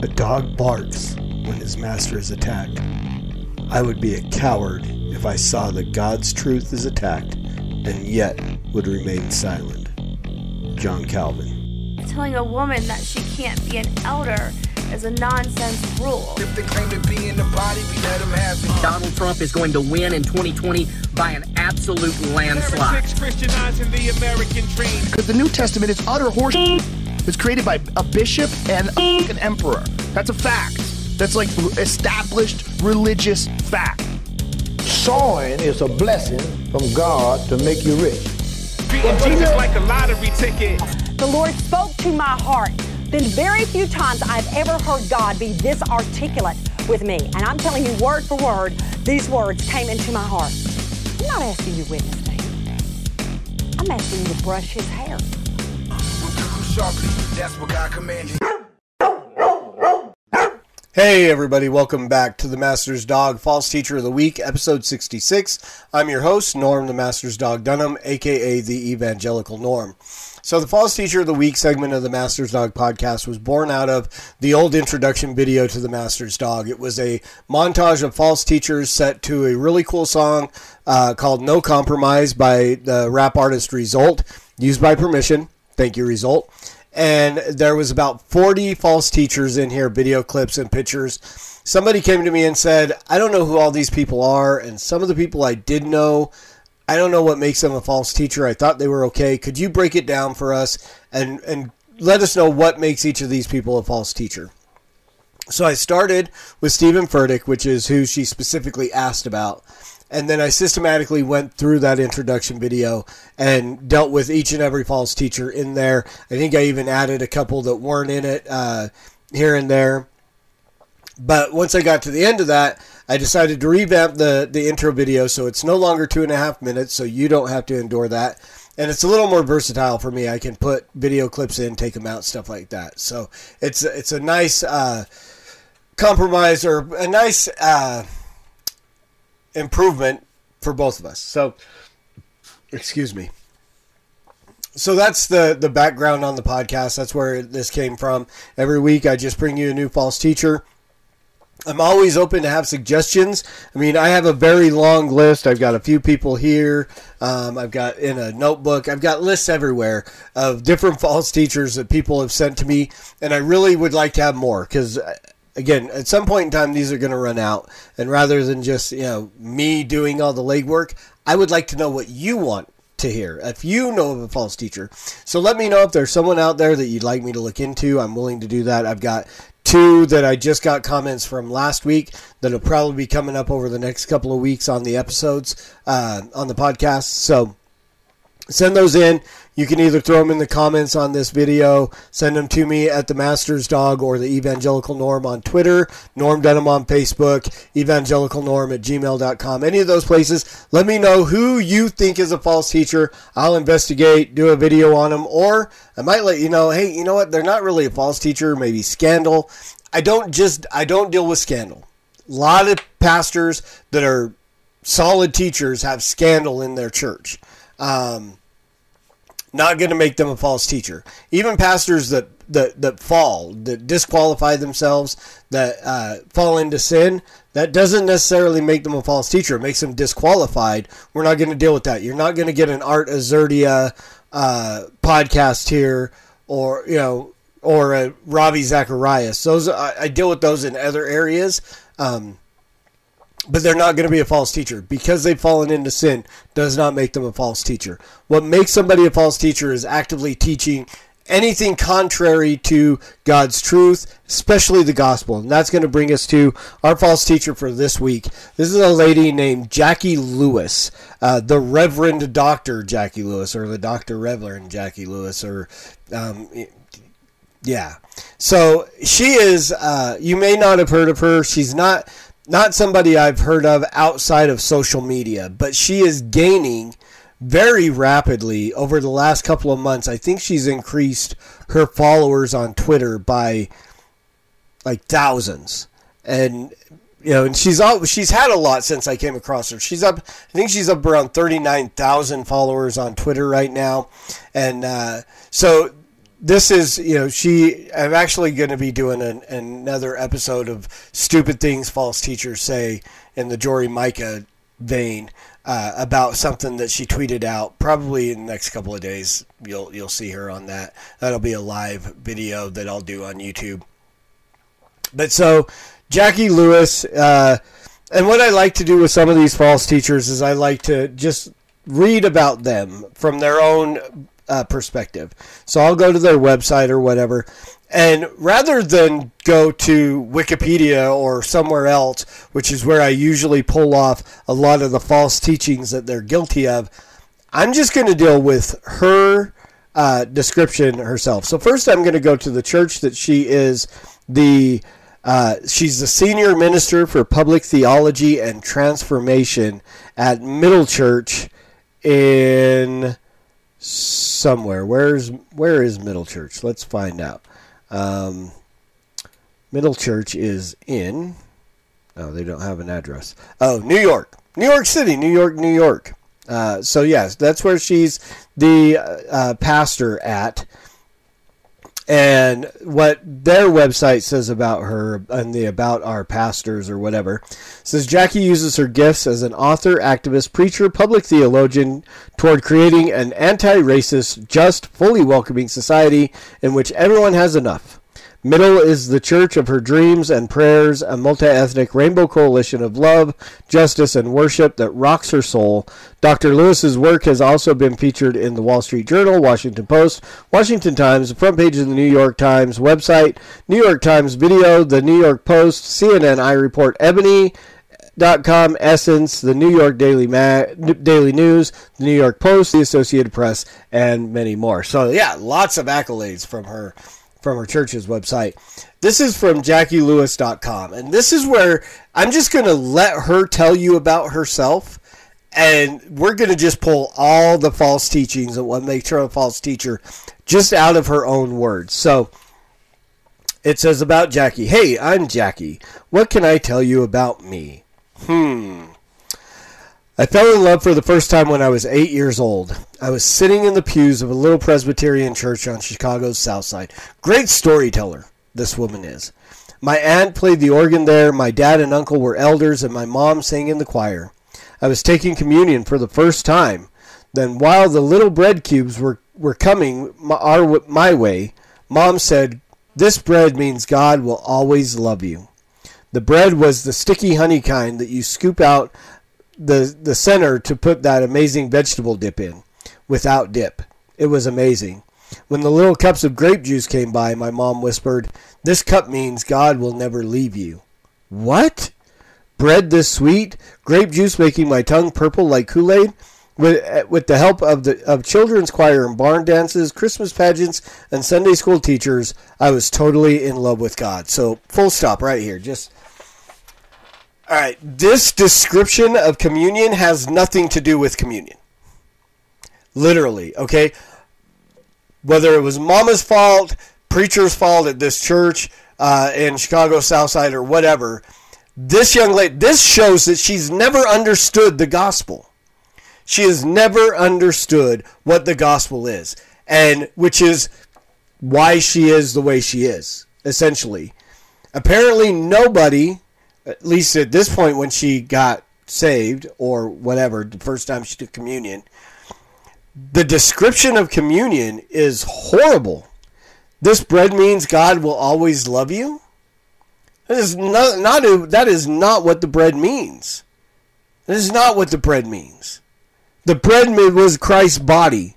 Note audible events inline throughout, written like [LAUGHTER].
A dog barks when his master is attacked. I would be a coward if I saw that God's truth is attacked and yet would remain silent. John Calvin. Telling a woman that she can't be an elder is a nonsense rule. If they claim to be in the body, we let them have it. Donald Trump is going to win in 2020 by an absolute landslide. Christianizing the American dream. Because the New Testament is utter horse. It's created by a bishop and an emperor. That's a fact. That's like established religious fact. Sowing is a blessing from God to make you rich. Beating butchers like a lottery ticket. The Lord spoke to my heart. Then very few times I've ever heard God be this articulate with me. And I'm telling you word for word, these words came into my heart. I'm not asking you to witness to him. I'm asking you to brush his hair. Sharply. That's what God commanded. Hey, everybody, welcome back to the Master's Dog False Teacher of the Week, episode 66. I'm your host, Norm the Master's Dog Dunham, aka the Evangelical Norm. So, the False Teacher of the Week segment of the Master's Dog podcast was born out of the old introduction video to the Master's Dog. It was a montage of false teachers set to a really cool song uh, called No Compromise by the rap artist Result, used by permission. Thank you, Result and there was about 40 false teachers in here video clips and pictures. Somebody came to me and said i don't know who all these people are and some of the people i did know i don't know what makes them a false teacher. I thought they were okay. Could you break it down for us and and let us know what makes each of these people a false teacher? So i started with steven furtick which is who she specifically asked about and then I systematically went through that introduction video and dealt with each and every false teacher in there. I think I even added a couple that weren't in it uh, here and there. But once I got to the end of that, I decided to revamp the, the intro video so it's no longer two and a half minutes, so you don't have to endure that. And it's a little more versatile for me. I can put video clips in, take them out, stuff like that. So it's it's a nice uh, compromise or a nice. Uh, improvement for both of us. So, excuse me. So that's the the background on the podcast. That's where this came from. Every week, I just bring you a new false teacher. I'm always open to have suggestions. I mean, I have a very long list. I've got a few people here. Um, I've got in a notebook. I've got lists everywhere of different [LAUGHS] false teachers that people have sent to me, and I really would like to have more because again, at some point in time, these are going to run out. And rather than just, you know, me doing all the legwork, I would like to know what you want to hear. If you know of a false teacher. So let me know if there's someone out there that you'd like me to look into. I'm willing to do that. I've got two that I just got comments from last week that'll probably be coming up over the next couple of weeks on the episodes, uh, on the podcast. So send those in. You can either throw them in the comments on this video, send them to me at the Masters Dog or the Evangelical Norm on Twitter, Norm on Facebook, Evangelical Norm at gmail.com. Any of those places. Let me know who you think is a false teacher. I'll investigate, do a video on them, or I might let you know, hey, you know what? They're not really a false teacher, maybe scandal. I don't just, I don't deal with scandal. A lot of pastors that are solid teachers have scandal in their church. Um, not going to make them a false teacher. Even pastors that that, that fall, that disqualify themselves, that uh, fall into sin, that doesn't necessarily make them a false teacher. It makes them disqualified. We're not going to deal with that. You're not going to get an Art Azurdia uh, podcast here, or you know, or a Ravi Zacharias. Those I, I deal with those in other areas. Um, but they're not going to be a false teacher. Because they've fallen into sin does not make them a false teacher. What makes somebody a false teacher is actively teaching anything contrary to god's truth especially the gospel. And that's going to bring us to our false teacher for this week. This is a lady named jacqui lewis uh, the reverend dr jacqui lewis or the dr reverend jacqui lewis or um, yeah. So she is uh, you may not have heard of her. She's not not somebody I've heard of outside of social media, but she is gaining very rapidly over the last couple of months. I think she's increased her followers on Twitter by like thousands. And you know, and she's all, she's had a lot since I came across her. She's up, I think she's up around thirty nine thousand followers on Twitter right now, and uh, so this is you know she i'm actually going to be doing an, another episode of stupid things false teachers say in the jory micah vein uh, about something that she tweeted out probably in the next couple of days. You'll you'll see her on that. That'll be a live video that i'll do on youtube. But so jacqui lewis uh, and what i like to do with some of these false teachers is i like to just read about them from their own uh, perspective. So I'll go to their website or whatever. And rather than go to Wikipedia or somewhere else, which is where I usually pull off a lot of the false teachings that they're guilty of, I'm just going to deal with her uh, description herself. So first, I'm going to go to the church that she is the uh, she's the senior minister for public theology and transformation at Middle Church in somewhere. Where's where is Middle Church? Let's find out. Um, Middle Church is in. Oh, they don't have an address. Oh, New York, New York City, New York, New York. Uh, so yes, that's where she's the uh, pastor at and what their website says about her and the about our pastors or whatever says Jacqui uses her gifts as an author, activist, preacher, public theologian toward creating an anti-racist, just, fully welcoming society in which everyone has enough. Middle is the church of her dreams and prayers, a multi ethnic rainbow coalition of love, justice, and worship that rocks her soul. Dr. Lewis's work has also been featured in the Wall Street Journal, Washington Post, Washington Times, the front page of the New York Times website, New York Times video, the New York Post, CNN I Report Ebony, Dot com, Essence, the New York Daily Ma- Daily News, the New York Post, the Associated Press, and many more. So yeah, lots of accolades from her from her church's website. This is from JackieLewis.com. And this is where I'm just going to let her tell you about herself. And we're going to just pull all the false teachings and what makes her a false teacher just out of her own words. So it says about Jacqui Hey, I'm Jacqui. What can I tell you about me? Hmm. I fell in love for the first time when I was eight years old. I was sitting in the pews of a little Presbyterian church on Chicago's South Side. Great storyteller, this woman is. My aunt played the organ there, my dad and uncle were elders, and my mom sang in the choir. I was taking communion for the first time. Then, while the little bread cubes were, were coming my, our, my way, mom said, This bread means God will always love you. The bread was the sticky honey kind that you scoop out the the center to put that amazing vegetable dip in without dip. It was amazing. When the little cups of grape juice came by, my mom whispered, "This cup means God will never leave you." What? Bread this sweet, grape juice making my tongue purple like Kool-Aid? With, with the help of the of children's choir and barn dances, Christmas pageants, and Sunday school teachers, I was totally in love with God. So full stop right here. Just all right, this description of communion has nothing to do with communion. Literally, okay? Whether it was mama's fault, preacher's fault at this church uh, in Chicago Southside or whatever, this young lady, this shows that she's never understood the gospel. She has never understood what the gospel is, and which is why she is the way she is, essentially. Apparently, nobody at least at this point when she got saved or whatever, the first time she took communion, the description of communion is horrible. This bread means God will always love you. That is not, not that is not what the bread means. That is not what the bread means. The bread was Christ's body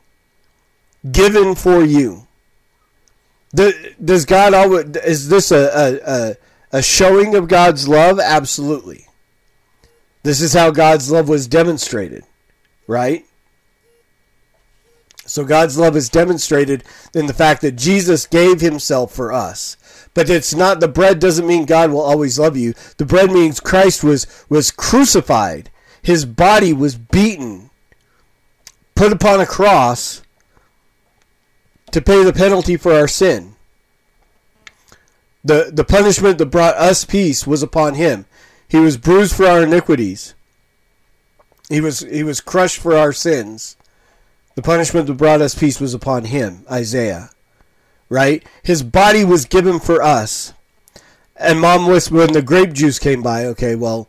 given for you. Does God always is this a, a, a a showing of God's love? Absolutely. This is how God's love was demonstrated, right? So God's love is demonstrated in the fact that Jesus gave himself for us. But it's not the bread doesn't mean God will always love you. The bread means Christ was was crucified. His body was beaten, put upon a cross to pay the penalty for our sin. The, the punishment that brought us peace was upon him. He was bruised for our iniquities. He was, he was crushed for our sins. The punishment that brought us peace was upon him, Isaiah. right? His body was given for us. And mom was when the grape juice came by, okay, well,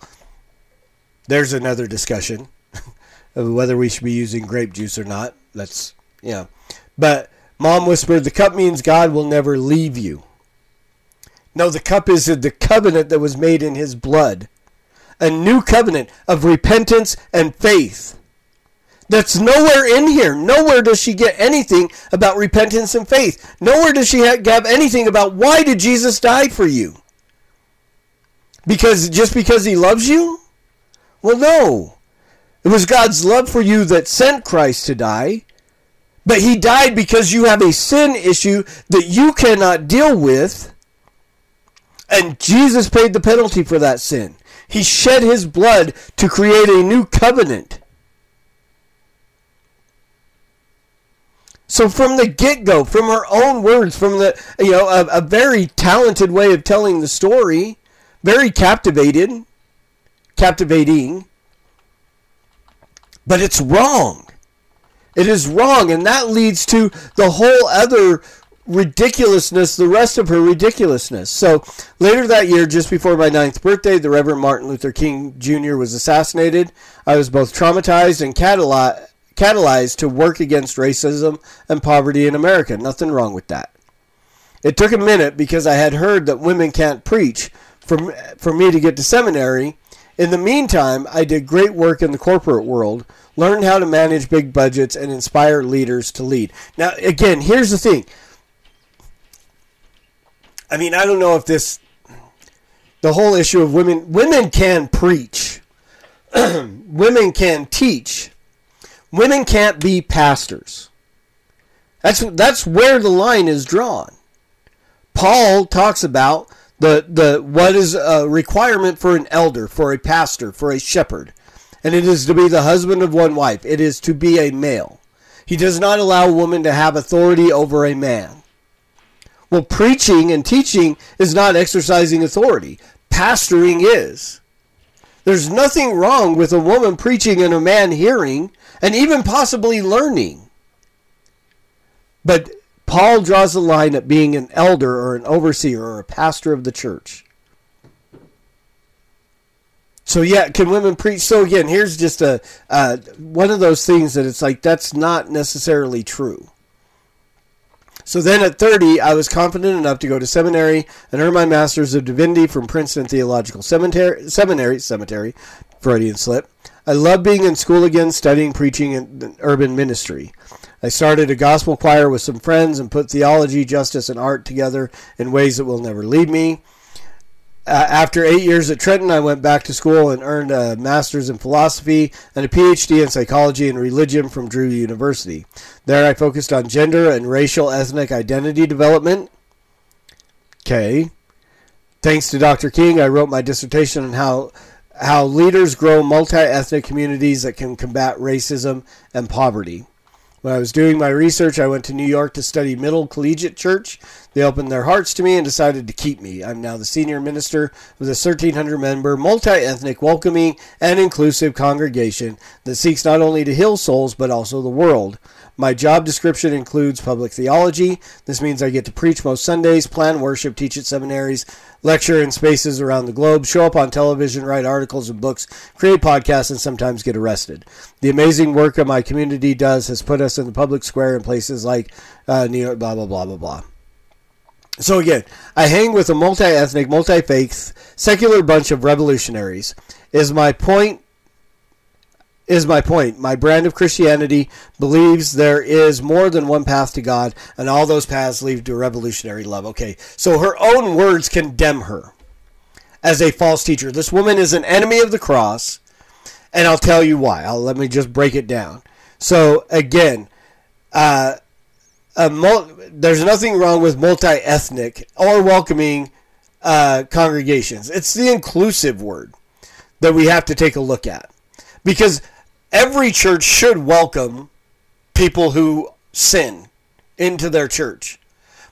there's another discussion [LAUGHS] of whether we should be using grape juice or not. That's, know. But mom whispered, the cup means God will never leave you. No, the cup is the covenant that was made in his blood. A new covenant of repentance and faith. That's nowhere in here. Nowhere does she get anything about repentance and faith. Nowhere does she have anything about why did Jesus die for you? Because just because he loves you? Well, no. It was God's love for you that sent Christ to die. But he died because you have a sin issue that you cannot deal with. And Jesus paid the penalty for that sin. He shed his blood to create a new covenant. So from the get-go, from her own words, from the you know a, a very talented way of telling the story, very captivated, captivating. But it's wrong. It is wrong, and that leads to the whole other ridiculousness, the rest of her ridiculousness. So later that year, just before my ninth birthday, the Reverend Martin Luther King Jr. was assassinated. I was both traumatized and catalyzed catalyzed to work against racism and poverty in America. Nothing wrong with that. It took a minute because I had heard that women can't preach for, for me to get to seminary. In the meantime, I did great work in the corporate world, learned how to manage big budgets, and inspire leaders to lead. Now, again, here's the thing. I mean, I don't know if this, the whole issue of women, women can preach, [CLEARS THROAT] women can teach, women can't be pastors. That's that's where the line is drawn. Paul talks about the the what is a requirement for an elder, for a pastor, for a shepherd, and it is to be the husband of one wife. It is to be a male. He does not allow a woman to have authority over a man. Well, preaching and teaching is not exercising authority. Pastoring is. There's nothing wrong with a woman preaching and a man hearing and even possibly learning. But Paul draws the line at being an elder or an overseer or a pastor of the church. So yeah, can women preach? So again, here's just a uh, one of those things that it's like that's not necessarily true. So then at 30, I was confident enough to go to seminary and earn my master's of divinity from Princeton Theological Seminary, seminary, cemetery, Freudian slip. I love being in school again, studying, preaching, and urban ministry. I started a gospel choir with some friends and put theology, justice, and art together in ways that will never leave me. Uh, after eight years at Trenton, I went back to school and earned a master's in philosophy and a PhD in psychology and religion from Drew University. There, I focused on gender and racial ethnic identity development. Okay. Thanks to Dr. King, I wrote my dissertation on how how leaders grow multi-ethnic communities that can combat racism and poverty. When I was doing my research, I went to New York to study Middle Collegiate Church. They opened their hearts to me and decided to keep me. I'm now the senior minister of the 1,300 member, multi ethnic, welcoming, and inclusive congregation that seeks not only to heal souls but also the world. My job description includes public theology. This means I get to preach most Sundays, plan worship, teach at seminaries, lecture in spaces around the globe, show up on television, write articles and books, create podcasts, and sometimes get arrested. The amazing work of my community does has put us in the public square in places like uh, New York, blah, blah, blah, blah, blah. So again, I hang with a multi-ethnic, multi-faith, secular bunch of revolutionaries. Is my point is my point. My brand of Christianity believes there is more than one path to God, and all those paths lead to revolutionary love. Okay, so her own words condemn her as a false teacher. This woman is an enemy of the cross, and I'll tell you why. I'll, let me just break it down. So, again, uh, mul- there's nothing wrong with multi ethnic or welcoming uh, congregations. It's the inclusive word that we have to take a look at. Because every church should welcome people who sin into their church.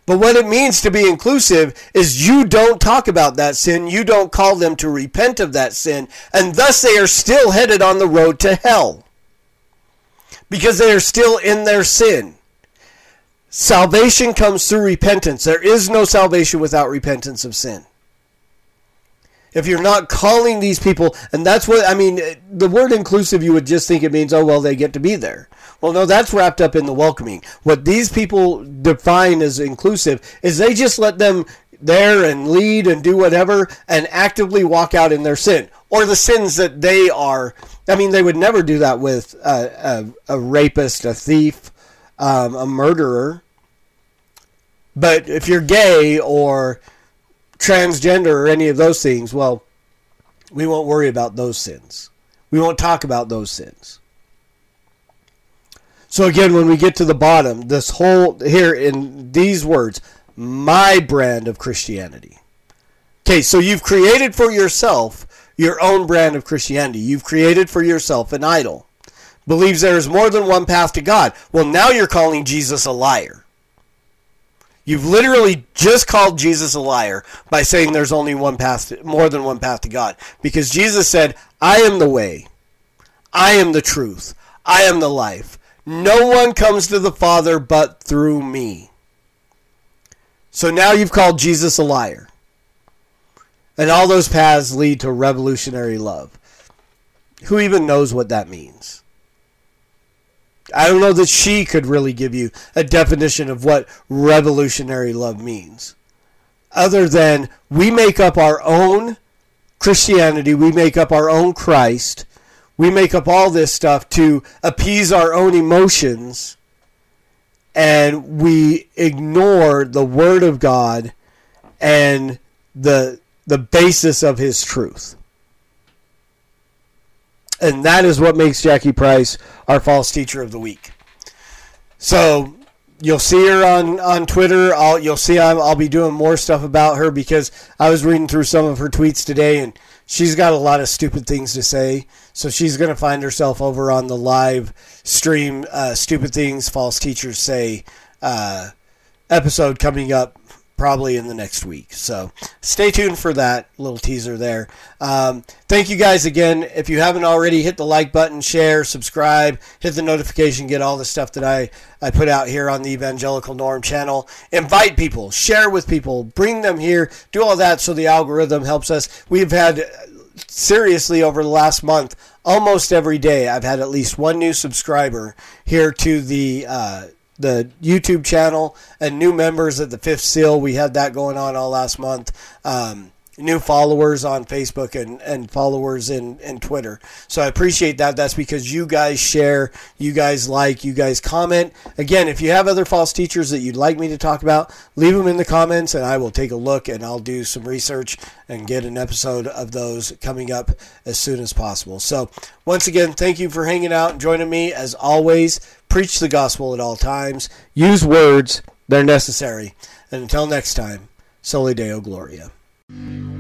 But what it means to be inclusive is you don't talk about that sin, you don't call them to repent of that sin, and thus they are still headed on the road to hell. Because they are still in their sin. salvation comes through repentance. There is no salvation without repentance of sin. If you're not calling these people, and that's what I mean, the word inclusive, you would just think it means, oh, well, they get to be there. Well, no, that's wrapped up in the welcoming. What these people define as inclusive is they just let them there and lead and do whatever and actively walk out in their sin or the sins that they are. I mean, they would never do that with a, a, a rapist, a thief, um, a murderer. But if you're gay or transgender or any of those things, well, we won't worry about those sins. We won't talk about those sins. So again, when we get to the bottom, this whole here in these words, my brand of Christianity. Okay, so you've created for yourself your own brand of Christianity. You've created for yourself an idol. Believes there is more than one path to God. Well, now you're calling Jesus a liar. You've literally just called Jesus a liar by saying there's only one path, to, more than one path to God. Because Jesus said, I am the way, I am the truth, I am the life. No one comes to the Father but through me. So now you've called Jesus a liar. And all those paths lead to revolutionary love. Who even knows what that means? I don't know that she could really give you a definition of what revolutionary love means. Other than we make up our own Christianity, we make up our own Christ, we make up all this stuff to appease our own emotions and we ignore the word of God and the the basis of his truth. And that is what makes Jacqui Price our false teacher of the week. So you'll see her on, on Twitter. I'll, you'll see I'll, I'll be doing more stuff about her because I was reading through some of her tweets today and she's got a lot of stupid things to say. So she's going to find herself over on the live stream, uh, Stupid Things False Teachers Say uh, episode coming up probably in the next week. So stay tuned for that little teaser there. Um, thank you guys again. If you haven't already, hit the like button, share, subscribe, hit the notification, get all the stuff that I, I put out here on the Evangelical Norm channel. Invite people, share with people, bring them here, do all that so the algorithm helps us. We've had seriously over the last month, almost every day, I've had at least one new subscriber here to the uh, the YouTube channel and new members at the Fifth Seal. We had that going on all last month. Um, new followers on Facebook and, and followers in, in Twitter. So I appreciate that. That's because you guys share, you guys like, you guys comment. Again, if you have other false teachers that you'd like me to talk about, leave them in the comments and I will take a look and I'll do some research and get an episode of those coming up as soon as possible. So once again, thank you for hanging out and joining me. As always, preach the gospel at all times. Use words, they're necessary. And until next time, Soli Deo Gloria. Thank you.